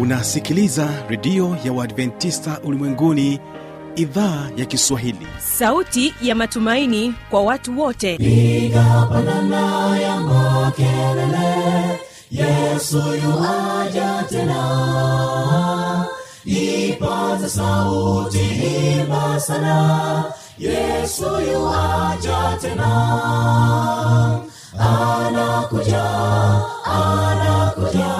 unasikiliza redio ya uadventista ulimwenguni idhaa ya kiswahili. Sauti ya matumaini kwa watu wote. Igapanana ya makelele yesu yuaja tena. Ipata sauti himba sana yesu yuaja tena. Anakuja anakuja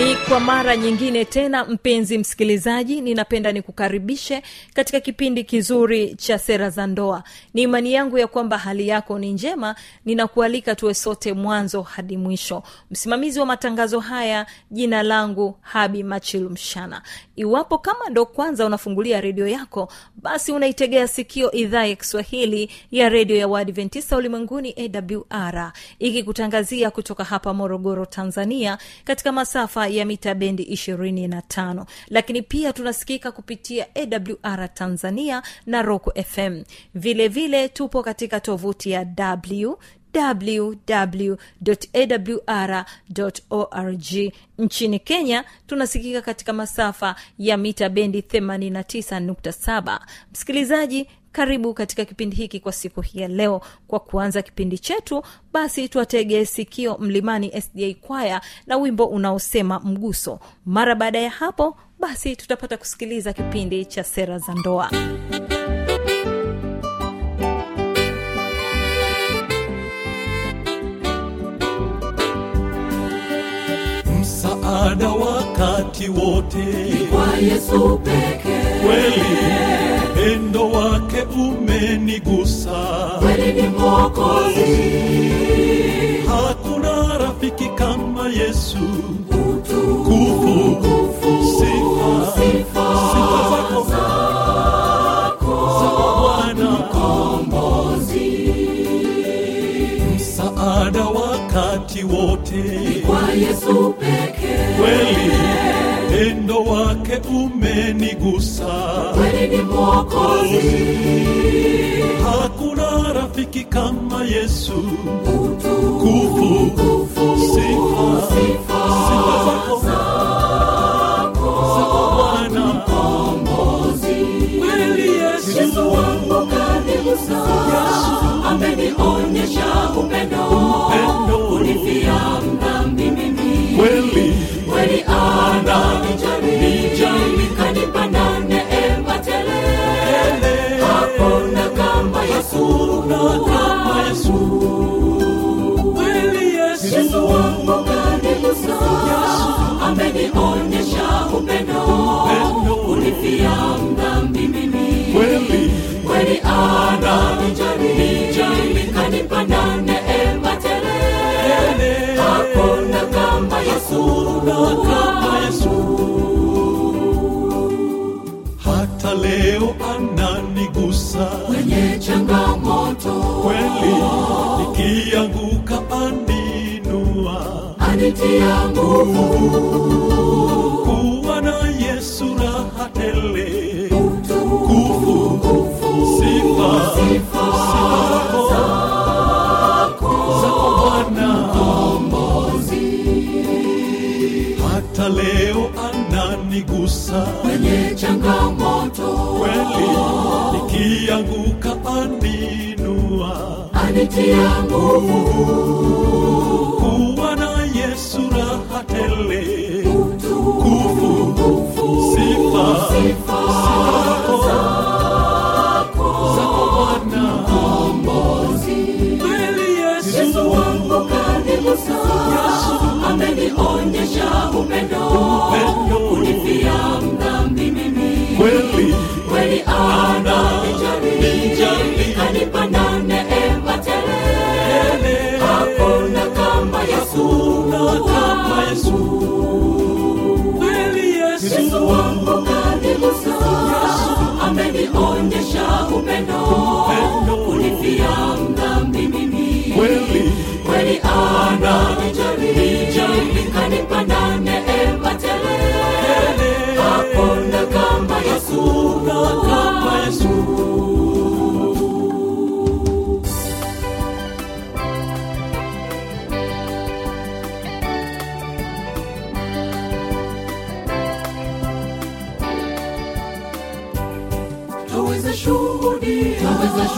ni kwa mara nyingine tena mpenzi msikilizaji ninapenda nikukaribishe katika kipindi kizuri cha sera za ndoa. Ni imani yangu ya kwamba hali yako ni njema ninakualika tuwe sote mwanzo hadi mwisho. Msimamizi wa matangazo haya jina langu habi machilu mshana iwapo kama ndo kwanza unafungulia redio yako basi unaitegea sikio idhaa ya kiswahili ya redio ya waadventista ulimwenguni awr ikikutangazia kutoka hapa morogoro tanzania katika masafa ya mita bendi 25 lakini pia tunasikika kupitia awr tanzania na rock fm vilevile vile tupo katika tovuti ya w www.awr.org nchini kenya tunasikika katika masafa ya mita bendi 89.7 msikilizaji karibu katika kipindi hiki kwa siku hii ya leo. Kwa kuanza kipindi chetu basi tuwategee sikio mlimani sda kwaya na wimbo unaosema mguso. Mara baada ya hapo basi tutapata kusikiliza kipindi cha sera za ndoa msaada wakati wote. Kwa yesu pekee. Kweli upendo wake umenigusa. Kweli ni mwokozi. Hakuna rafiki kama yesu. Utukufu sifa sifa sifa zako. zako. Bwana. Kombozi msaada wakati wote. Kwa yesu pekee. Kweli pendo wake umenigusa. Kweli ni mwokozi. Hakuna rafiki kama yesu. Utukufu amenionyesha upendo. Upendo. kunifia mdhambi mimi kweli. Kweli ana Nijali. kanipa na neema tele. Hakuna kama yesu. Kama yesu. Kweli yesu. Yesu wangu kanigusa amenionyesha upendo. Upendo. Anitia nguvu kuwa na yesu raha tele. Utukufu sifa. Sifa. Zako zako bwana. Mkombozi hata leo ananigusa. Kwenye changamoto. Kweli nikianguka aninua. Anitia nguvu raha tele utukufu sifa sifa kama Yesu. Kweli Yesu, Yesu wangu karibu sana, amenionyesha upendo, kunifia dhambi mimi. Kweli kweli ananijali, kanipenda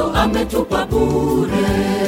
yesu ametupa bure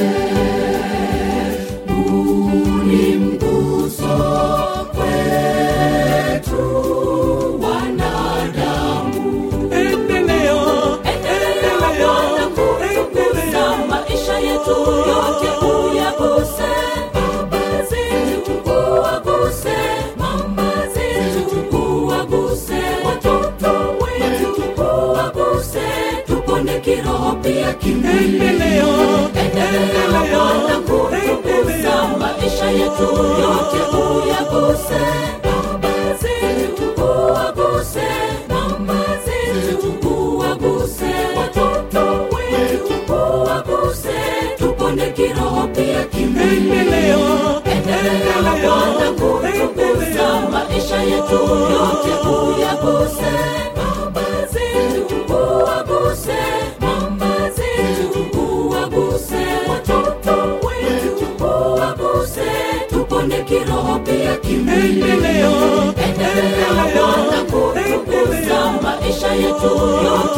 maisha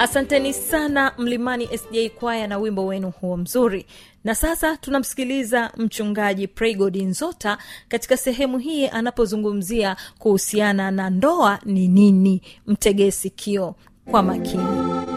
asanteni sana mlimani sj kwaya na wimbo wenu huo mzuri. Na sasa tunamsikiliza mchungaji praygod nzota katika sehemu hii anapozungumzia kuhusiana na ndoa ni nini mtegee sikio kwa makini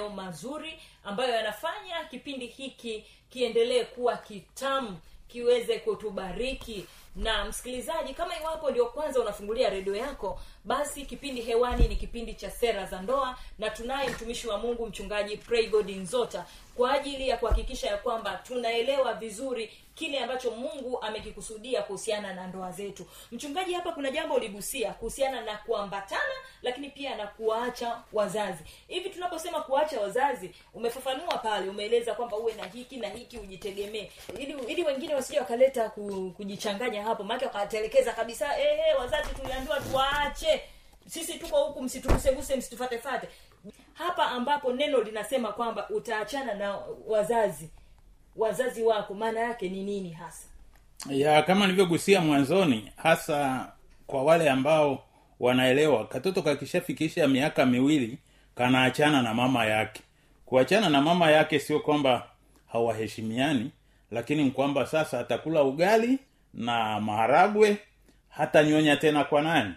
hayo mazuri ambayo yanafanya kipindi hiki kiendelee kuwa kitamu kiweze kutubariki. Na msikilizaji kama iwapo ndio kwanza unafungulia redio yako basi kipindi hewani ni kipindi cha sera za ndoa na tunaye mtumishi wa mungu mchungaji praygod nzota kwa ajili ya kuhakikisha ya kwamba tunaelewa vizuri kile ambacho mungu amekikusudia kuhusiana na ndoa zetu. Mchungaji hapa kuna jambo uligusia kuhusiana na kuambatana lakini pia na kuwaacha wazazi. Hivi tunaposema kuwaacha wazazi umefafanua pale umeeleza kwamba uwe na hiki na hiki ujitegemee. Ili ili wengine wasije wakaleta ku, kujichanganya hapo maake wakatelekeza kabisa eh, wazazi tuliambiwa tuwaache. Sisi tuko huku msituguseguse msitufatefate hapa ambapo neno linasema kwamba utaachana na wazazi wazazi wako maana yake ni nini hasa? Ya kama nilivyogusia mwanzoni hasa kwa wale ambao wanaelewa katoto kakishafikisha miaka miwili kanaachana na mama yake. Kuachana na mama yake sio kwamba hawaheshimiani lakini ni kwamba sasa atakula ugali na maharagwe hata nyonya tena kwa nani?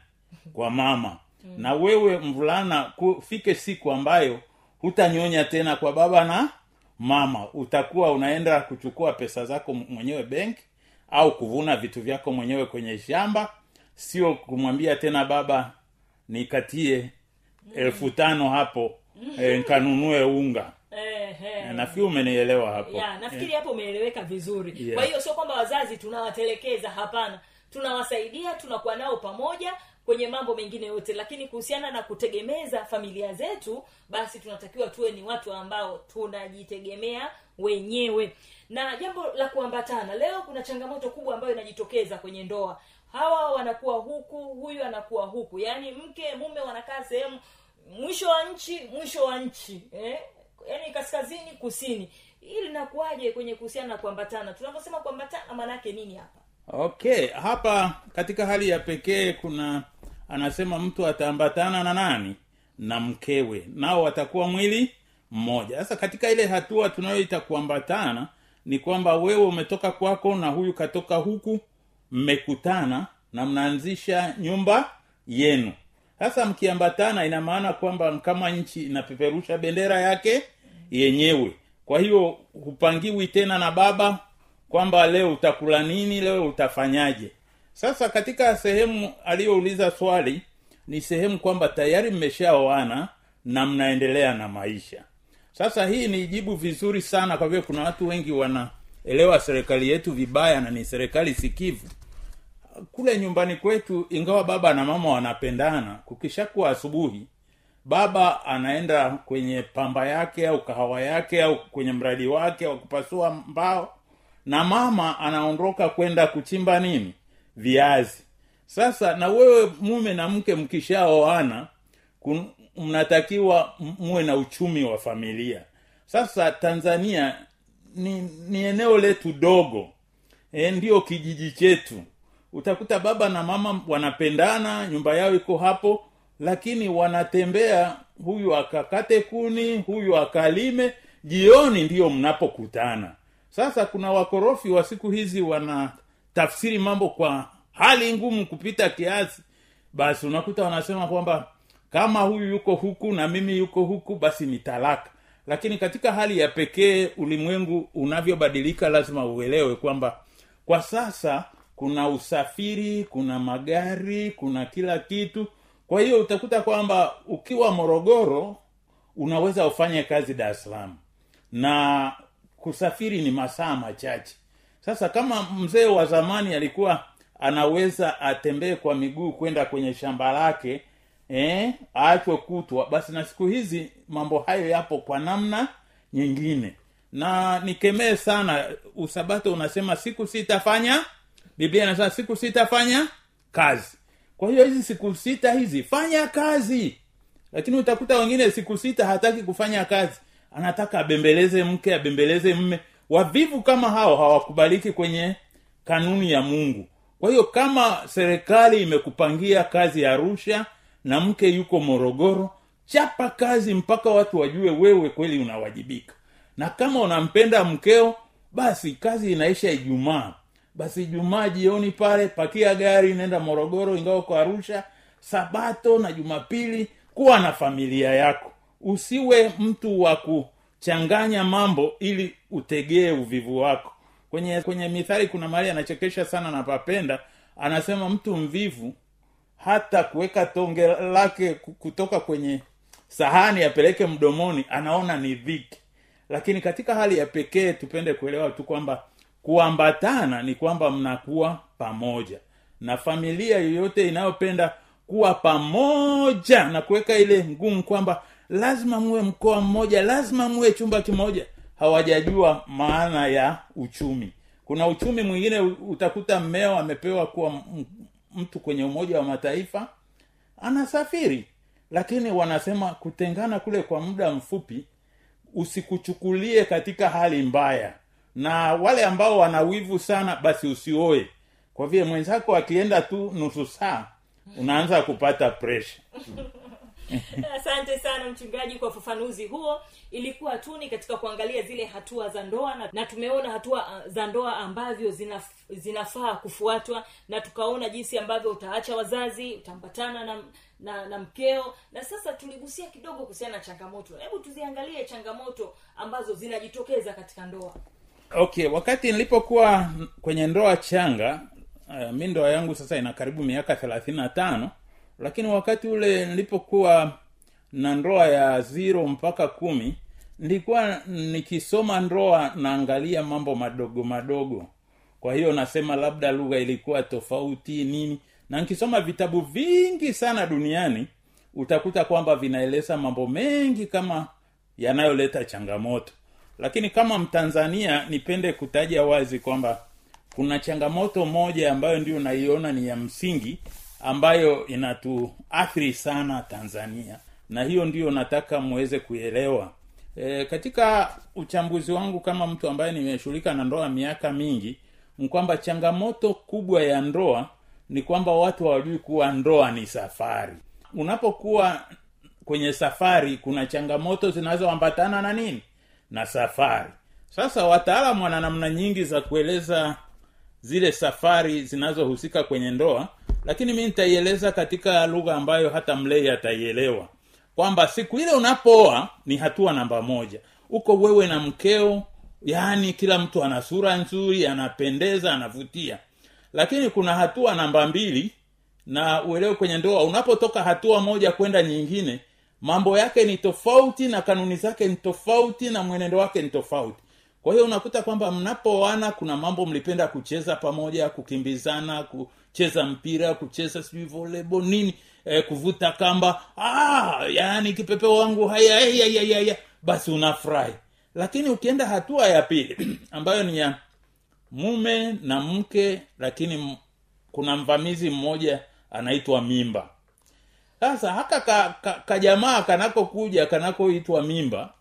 Kwa mama na wewe mvulana kufike siku ambayo hutanyonya tena kwa baba na mama. Utakuwa unaenda kuchukua pesa zako mwenyewe benki au kuvuna vitu vyako mwenyewe kwenye shamba. Sio kumwambia tena baba nikatie elfu tano hapo e, nkanunue unga. Ehe. nafikiri umenielewa hapo. Ya nafikiri hapo umeeleweka vizuri. Yeah. kwa hiyo sio kwamba wazazi tunawatelekeza hapana. Tunawasaidia tunakuwa nao pamoja kwenye mambo mengine yote. Lakini kuhusiana na kutegemeza familia zetu basi tunatakiwa tuwe ni watu ambao tunajitegemea wenyewe. Na jambo la kuambatana leo kuna changamoto kubwa ambayo inajitokeza kwenye ndoa. Hawa wanakuwa huku huyu anakuwa huku. Yaani mke mume wanakaa sehemu mwisho wa nchi mwisho wa nchi eh? yaani kaskazini kusini. Ili linakuwaje kwenye kuhusiana na kuambatana? Tunaposema kuambatana maanaake nini hapa? Okay hapa katika hali ya pekee kuna anasema mtu ataambatana na nani? Na mkewe. Nao watakuwa mwili mmoja. Sasa katika ile hatua tunayoita kuambatana ni kwamba wewe umetoka kwako na huyu katoka huku mmekutana na mnaanzisha nyumba yenu. Sasa mkiambatana ina maana kwamba kama nchi inapeperusha bendera yake yenyewe. Kwa hiyo hupangiwi tena na baba kwamba leo utakula nini leo utafanyaje sasa katika sehemu aliyouliza swali ni sehemu kwamba tayari mmeshaoana na mnaendelea na maisha. Sasa hii ni jibu vizuri sana kwa vile kuna watu wengi wanaelewa serikali yetu vibaya na ni serikali sikivu. Kule nyumbani kwetu ingawa baba na mama wanapendana kukishakuwa asubuhi baba anaenda kwenye pamba yake au kahawa yake au kwenye mradi wake wa kupasua mbao na mama anaondoka kwenda kuchimba nini viazi. Sasa na wewe mume na mke mkishaoana mnatakiwa muwe na uchumi wa familia. Sasa tanzania ni, ni eneo letu dogo. E, ndiyo kijiji chetu. Utakuta baba na mama wanapendana nyumba yao iko hapo lakini wanatembea huyu akakate kuni huyu akalime jioni ndiyo mnapokutana. Sasa kuna wakorofi wa siku hizi wanatafsiri mambo kwa hali ngumu kupita kiasi basi unakuta wanasema kwamba kama huyu yuko huku na mimi yuko huku basi ni talaka. Lakini katika hali ya pekee ulimwengu unavyobadilika lazima uelewe kwamba kwa sasa kuna usafiri kuna magari kuna kila kitu. Kwa hiyo utakuta kwamba ukiwa morogoro unaweza ufanye kazi dar salaam. Na kusafiri ni masaa machache sasa kama mzee wa zamani alikuwa anaweza atembee kwa miguu kwenda kwenye shamba lake eh, aachwe kutwa basi na siku hizi mambo hayo yapo kwa namna nyingine. Na nikemee sana usabato unasema siku sitafanya biblia inasema siku sitafanya kazi. Kwa hiyo hizi siku sita hizi fanya kazi. Lakini utakuta wengine siku sita hataki kufanya kazi. Anataka abembeleze mke abembeleze mme wavivu kama hao hawakubaliki kwenye kanuni ya mungu. Kwa hiyo kama serikali imekupangia kazi ya arusha na mke yuko morogoro chapa kazi mpaka watu wajue wewe kweli unawajibika. Na kama unampenda mkeo basi kazi inaisha ijumaa. Basi ijumaa jioni pale pakia gari nenda morogoro ingawa kwa arusha sabato na jumapili kuwa na familia yako. Usiwe mtu wa kuchanganya mambo ili utegee uvivu wako. Kwenye kwenye mithali kuna mahali anachekesha sana napapenda anasema mtu mvivu hata kuweka tonge lake kutoka kwenye sahani apeleke mdomoni anaona ni dhiki. Lakini katika hali ya pekee tupende kuelewa tu kwamba kuambatana ni kwamba mnakuwa pamoja. Na familia yoyote inayopenda kuwa pamoja na kuweka ile ngumu kwamba lazima muwe mkoa mmoja lazima muwe chumba kimoja hawajajua maana ya uchumi. Kuna uchumi mwingine utakuta mmeo amepewa kuwa mtu kwenye umoja wa mataifa anasafiri. Lakini wanasema kutengana kule kwa muda mfupi usikuchukulie katika hali mbaya. Na wale ambao wana wivu sana basi usioe. Kwa vile mwenzako akienda tu nusu saa unaanza kupata presha asante sana mchungaji kwa ufafanuzi huo. Ilikuwa tu ni katika kuangalia zile hatua za ndoa na, na tumeona hatua uh, za ndoa ambavyo zinaf, zinafaa kufuatwa na tukaona jinsi ambavyo utaacha wazazi utaambatana na na na mkeo. Na sasa tuligusia kidogo kuhusiana na changamoto. Hebu tuziangalie changamoto ambazo zinajitokeza katika ndoa. Okay wakati nilipokuwa kwenye ndoa changa uh, mi ndoa yangu sasa ina karibu miaka thelathini na tano lakini wakati ule nilipokuwa na ndoa ya ziro mpaka kumi nilikuwa nikisoma ndoa naangalia mambo madogo madogo. Kwa hiyo nasema labda lugha ilikuwa tofauti nini. Na nikisoma vitabu vingi sana duniani utakuta kwamba vinaeleza mambo mengi kama yanayoleta changamoto. Lakini kama mtanzania nipende kutaja wazi kwamba kuna changamoto moja ambayo ndio naiona ni ya msingi ambayo inatuathiri sana tanzania. Na hiyo ndiyo nataka muweze kuelewa e, katika uchambuzi wangu kama mtu ambaye nimeshughulika na ndoa miaka mingi ni kwamba changamoto kubwa ya ndoa ni kwamba watu hawajui kuwa ndoa ni safari. Unapokuwa kwenye safari kuna changamoto zinazoambatana na nini? Na safari. Sasa wataalamu wana namna nyingi za kueleza zile safari zinazohusika kwenye ndoa lakini mi nitaieleza katika lugha ambayo hata mlei ataielewa. Kwamba siku ile unapooa ni hatua namba moja. Uko wewe na mkeo yaani kila mtu ana sura nzuri anapendeza anavutia. Lakini kuna hatua namba mbili na uelewe kwenye ndoa unapotoka hatua moja kwenda nyingine mambo yake ni tofauti na kanuni zake ni tofauti na mwenendo wake ni tofauti. Kwa hiyo unakuta kwamba mnapoana kuna mambo mlipenda kucheza pamoja kukimbizana kucheza mpira kucheza sijui volebo nini eh, kuvuta kamba. Ah, yaani kipepeo wangu haya haya haya haya basi unafurahi. Lakini ukienda hatua ya pili ambayo ni ya mume na mke lakini kuna mvamizi mmoja anaitwa mimba. Sasa haka ka, ka kajamaa kanakokuja kanakoitwa mimba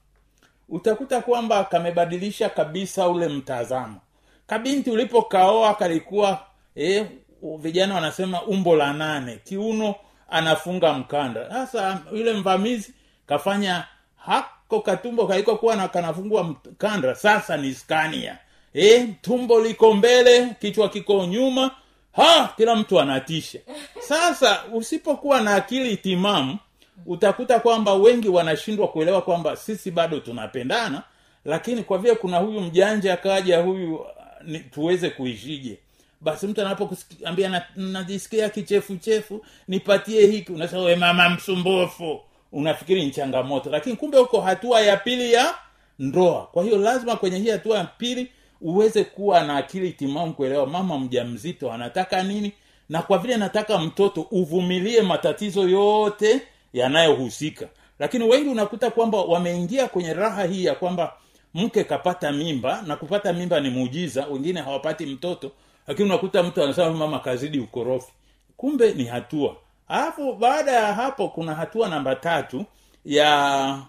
utakuta kwamba kamebadilisha kabisa ule mtazamo. Kabinti ulipokaoa kalikuwa eh, vijana wanasema umbo la nane kiuno anafunga mkanda. Sasa yule mvamizi kafanya hako katumbo kalikokuwa na kanafungua mkanda. Sasa ni skania. E, tumbo liko mbele kichwa kiko nyuma. Ha kila mtu anatisha. Sasa usipokuwa na akili timamu utakuta kwamba wengi wanashindwa kuelewa kwamba sisi bado tunapendana lakini kwa vile kuna huyu mjanja akaja huyu ni, tuweze kuishije basi mtu anapokuambia na- najisikia kichefuchefu nipatie hiki. Unasema we mama msumbufu. Unafikiri ni changamoto. Lakini kumbe uko hatua ya pili ya ndoa. Kwa hiyo lazima kwenye hii hatua ya pili uweze kuwa na akili timamu kuelewa mama mjamzito anataka nini na kwa vile nataka mtoto uvumilie matatizo yote yanayohusika. Lakini wengi unakuta kwamba wameingia kwenye raha hii ya kwamba mke kapata mimba na kupata mimba ni muujiza wengine hawapati mtoto lakini unakuta mtu anasema mama kazidi ukorofi. Kumbe ni hatua. Alafu baada ya hapo kuna hatua namba tatu ya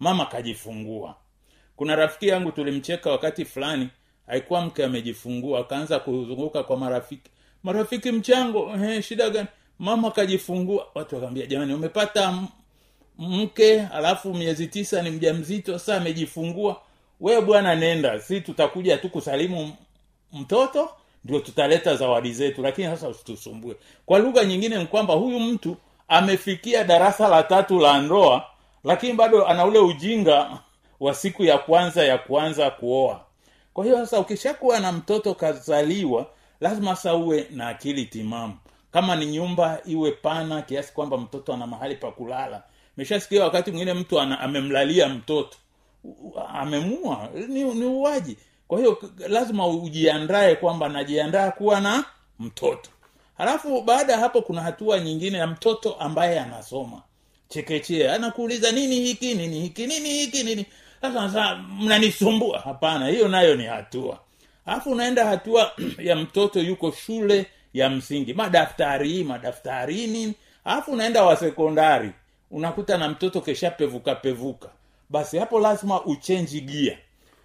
mama kajifungua. Kuna rafiki yangu tulimcheka wakati fulani alikuwa mke amejifungua akaanza kuzunguka kwa marafiki. Marafiki mchango he, shida gani? Mama kajifungua. Watu wakaambia jamani umepata mke alafu miezi tisa ni mjamzito sasa amejifungua. We bwana nenda si tutakuja tu kusalimu mtoto ndio tutaleta zawadi zetu lakini sasa usitusumbue. Kwa lugha nyingine ni kwamba huyu mtu amefikia darasa la tatu la ndoa lakini bado ana ule ujinga wa siku ya kwanza ya kuanza kuoa. Kwa hiyo sasa ukishakuwa na mtoto kazaliwa lazima sasa uwe na akili timamu. Kama ni nyumba iwe pana kiasi kwamba mtoto ana mahali pa kulala. Meshasikia wakati mwingine mtu ana, amemlalia mtoto. Amemua. Ni, ni uwaji kwa hiyo lazima ujiandae kwamba najiandaa kuwa na mtoto. Halafu baada ya hapo kuna hatua nyingine ya mtoto ambaye anasoma. Chekechea anakuuliza nini hiki nini hiki nini hiki nini? Sasa sasa mnanisumbua? Hapana hiyo nayo ni hatua. Alafu unaenda hatua ya mtoto yuko shule ya msingi. Madaftari madaftari nini alafu unaenda wa sekondari. Unakuta na mtoto keshapevuka pevuka basi hapo lazima uchenji gia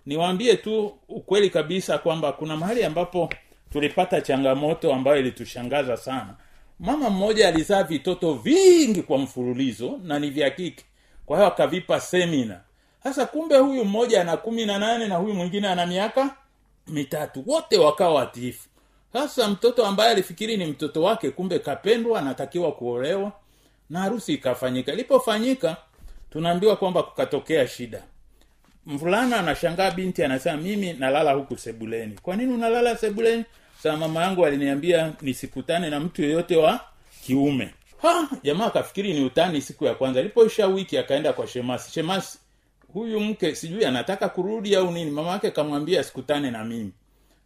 niwaambie tu ukweli kabisa kwamba kuna mahali ambapo tulipata changamoto ambayo ilitushangaza sana. Mama mmoja alizaa vitoto vingi kwa mfululizo na ni vya kike. Kwa hiyo akavipa semina. Sasa kumbe huyu mmoja ana kumi na nane na huyu mwingine ana miaka mitatu. Wote wakawa watiifu. Sasa mtoto ambaye alifikiri ni mtoto wake kumbe kapendwa anatakiwa kuolewa na harusi ikafanyika. Ilipofanyika tunaambiwa kwamba kukatokea shida mvulana anashangaa binti anasema mimi nalala huku sebuleni. Kwa nini unalala sebuleni? Saa mama yangu aliniambia nisikutane na mtu yeyote wa kiume. Jamaa akafikiri ni utani siku ya kwanza. Ilipoisha wiki akaenda kwa shemasi. Shemasi huyu mke sijui anataka kurudi au nini? Mama yake kamwambia asikutane na mimi.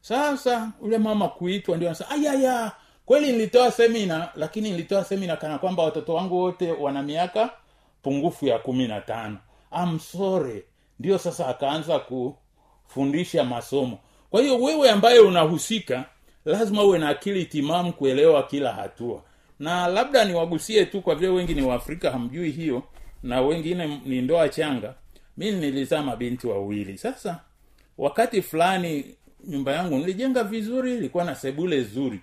Sasa ule mama kuitwa ndio anasema ayaya kweli nilitoa semina lakini nilitoa semina kana kwamba watoto wangu wote wana miaka pungufu ya kumi na tano. Amsore ndio sasa akaanza kufundisha masomo. Kwa hiyo wewe ambaye unahusika lazima uwe na akili timamu kuelewa kila hatua. Na labda niwagusie tu kwa vile wengi ni waafrika hamjui hiyo na wengine ni ndoa changa. Mi nilizaa mabinti wawili. Sasa wakati fulani nyumba yangu nilijenga vizuri ilikuwa na sebule zuri.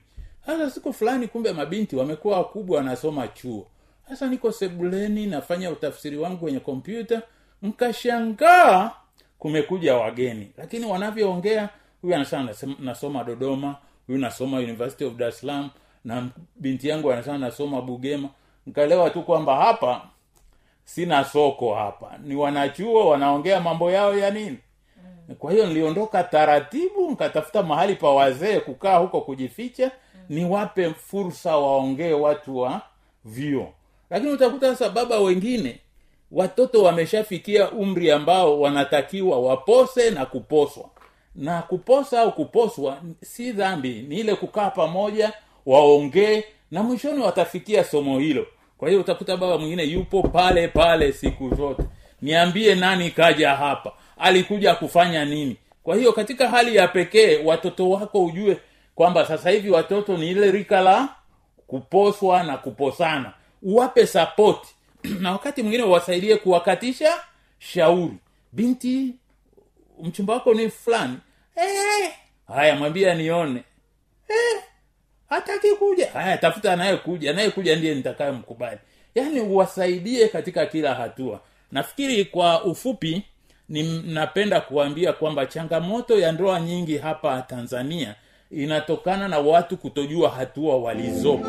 Sasa siku fulani kumbe mabinti wamekuwa wakubwa wanasoma chuo. Sasa niko sebuleni nafanya utafsiri wangu kwenye kompyuta mkashangaa kumekuja wageni. Lakini wanavyoongea huyu anasema nasema- nasoma dodoma huyu nasoma university of dar es salaam na binti yangu anasema nasoma bugema. Nkaelewa tu kwamba hapa sina soko hapa. Ni wanachuo wanaongea mambo yao ya nini. Kwa hiyo niliondoka taratibu nkatafuta mahali pa wazee kukaa huko kujificha niwape fursa waongee watu wa vyo lakini utakuta sasa baba wengine watoto wameshafikia umri ambao wanatakiwa wapose na kuposwa. Na kuposa au kuposwa si dhambi ni ile kukaa pamoja waongee na mwishoni watafikia somo hilo. Kwa hiyo utakuta baba mwingine yupo pale pale siku zote. Niambie nani kaja hapa? Alikuja kufanya nini? Kwa hiyo katika hali ya pekee watoto wako ujue kwamba sasa hivi watoto ni ile rika la kuposwa na kuposana. Uwape sapoti na wakati mwingine wasaidie kuwakatisha shauri. Binti mchumba wako ni fulani. Eh, haya mwambie nione eh, hataki kuja. Haya tafuta anayekuja. Anayekuja ndiye nitakaye mkubali yaani uwasaidie katika kila hatua. Nafikiri kwa ufupi ni napenda kuambia kwamba changamoto ya ndoa nyingi hapa tanzania inatokana na watu kutojua hatua walizopo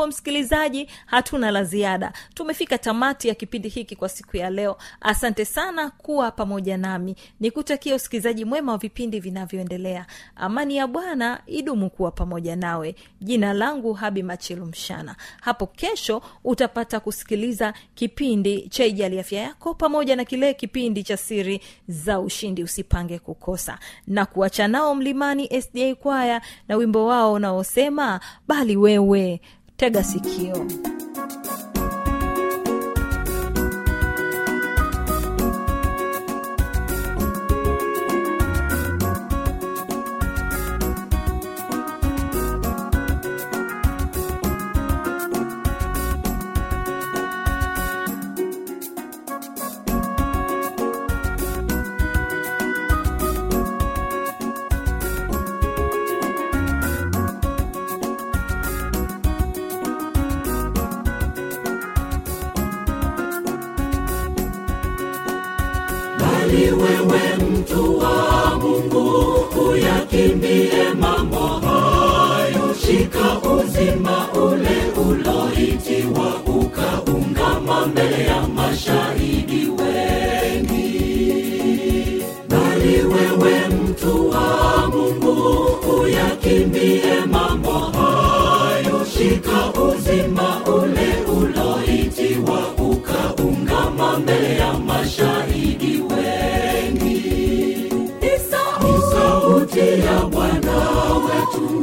hapo msikilizaji hatuna la ziada. Tumefika tamati ya kipindi hiki kwa siku ya leo. Asante sana kuwa pamoja nami. Nikutakia usikilizaji mwema wa vipindi vinavyoendelea. Amani ya bwana idumu kuwa pamoja nawe. Jina langu habi machilu mshana. Hapo kesho utapata kusikiliza kipindi cha ijali afya yako pamoja na kile kipindi cha siri za ushindi usipange kukosa. Na kuacha nao mlimani sda kwaya na wimbo wao unaosema bali wewe tega sikio bali wewe mtu wa mungu uyakimbie mambo hayo. Shika uzima ule uloitiwa ukaungama mbele ya mashahidi wengi. Bali wewe mtu wa mungu uyakimbie mambo hayo. Shika uzima ule uloitiwa ukaungama mbele ya mashahidi wengi mapenzi ya Bwana wetu.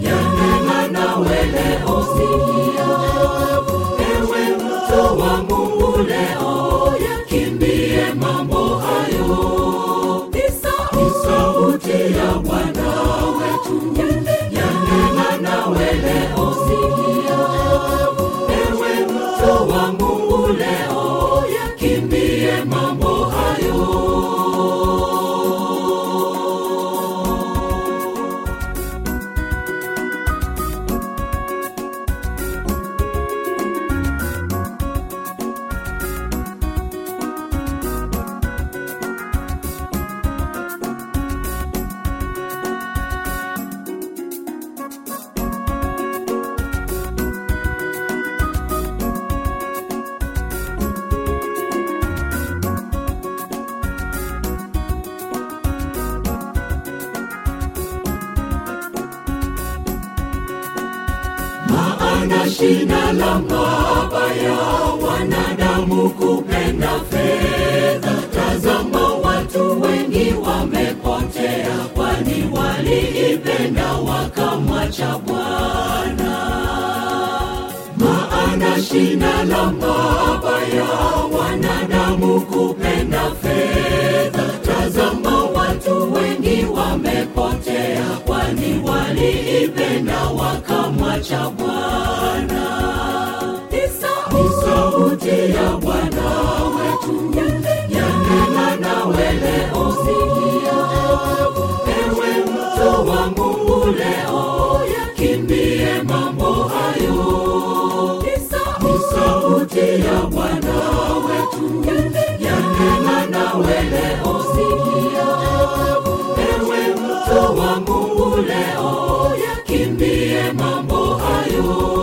Yanena nawe leo, sikia ewe mtu wa Mungu leo, kimbie mambo hayo, ni sauti ya Bwana. Wamepotea kwani waliipenda wakamwacha bwana. Maana shina la mabaya wanadamu kupenda fedha. Tazama watu wengi wamepotea kwani waliipenda wakamwacha bwana. Ni sauti ya bwana wetu nawe leo yakimbie mambo hayo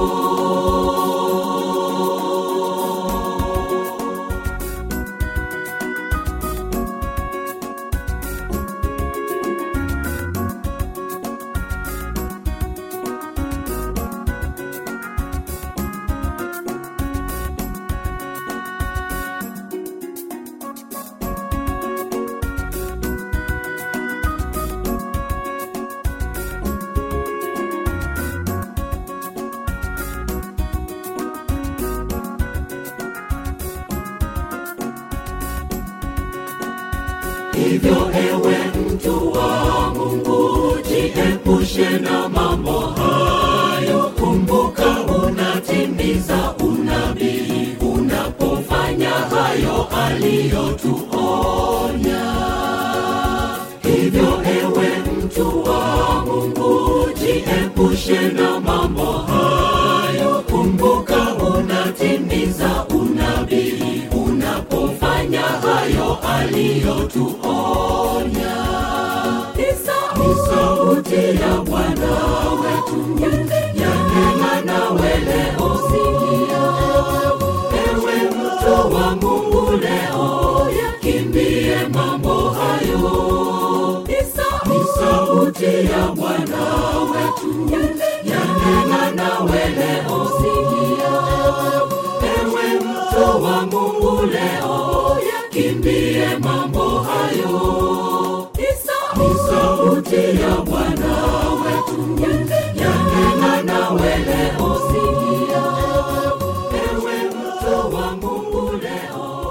na mambo hayo kumbuka unatimiza unabii. Unapofanya hayo aliyotuonya. Ni sauti ya bwana wetu. Yanena nawe leo sikia ewe mtu wa mungu leo yakimbie mambo hayo yote ya Bwana wetu yanena nawe leo, sikia ewe mto wa Mungu leo, kimbie mambo hayo. Ni sauti ya Bwana wetu yanena nawe leo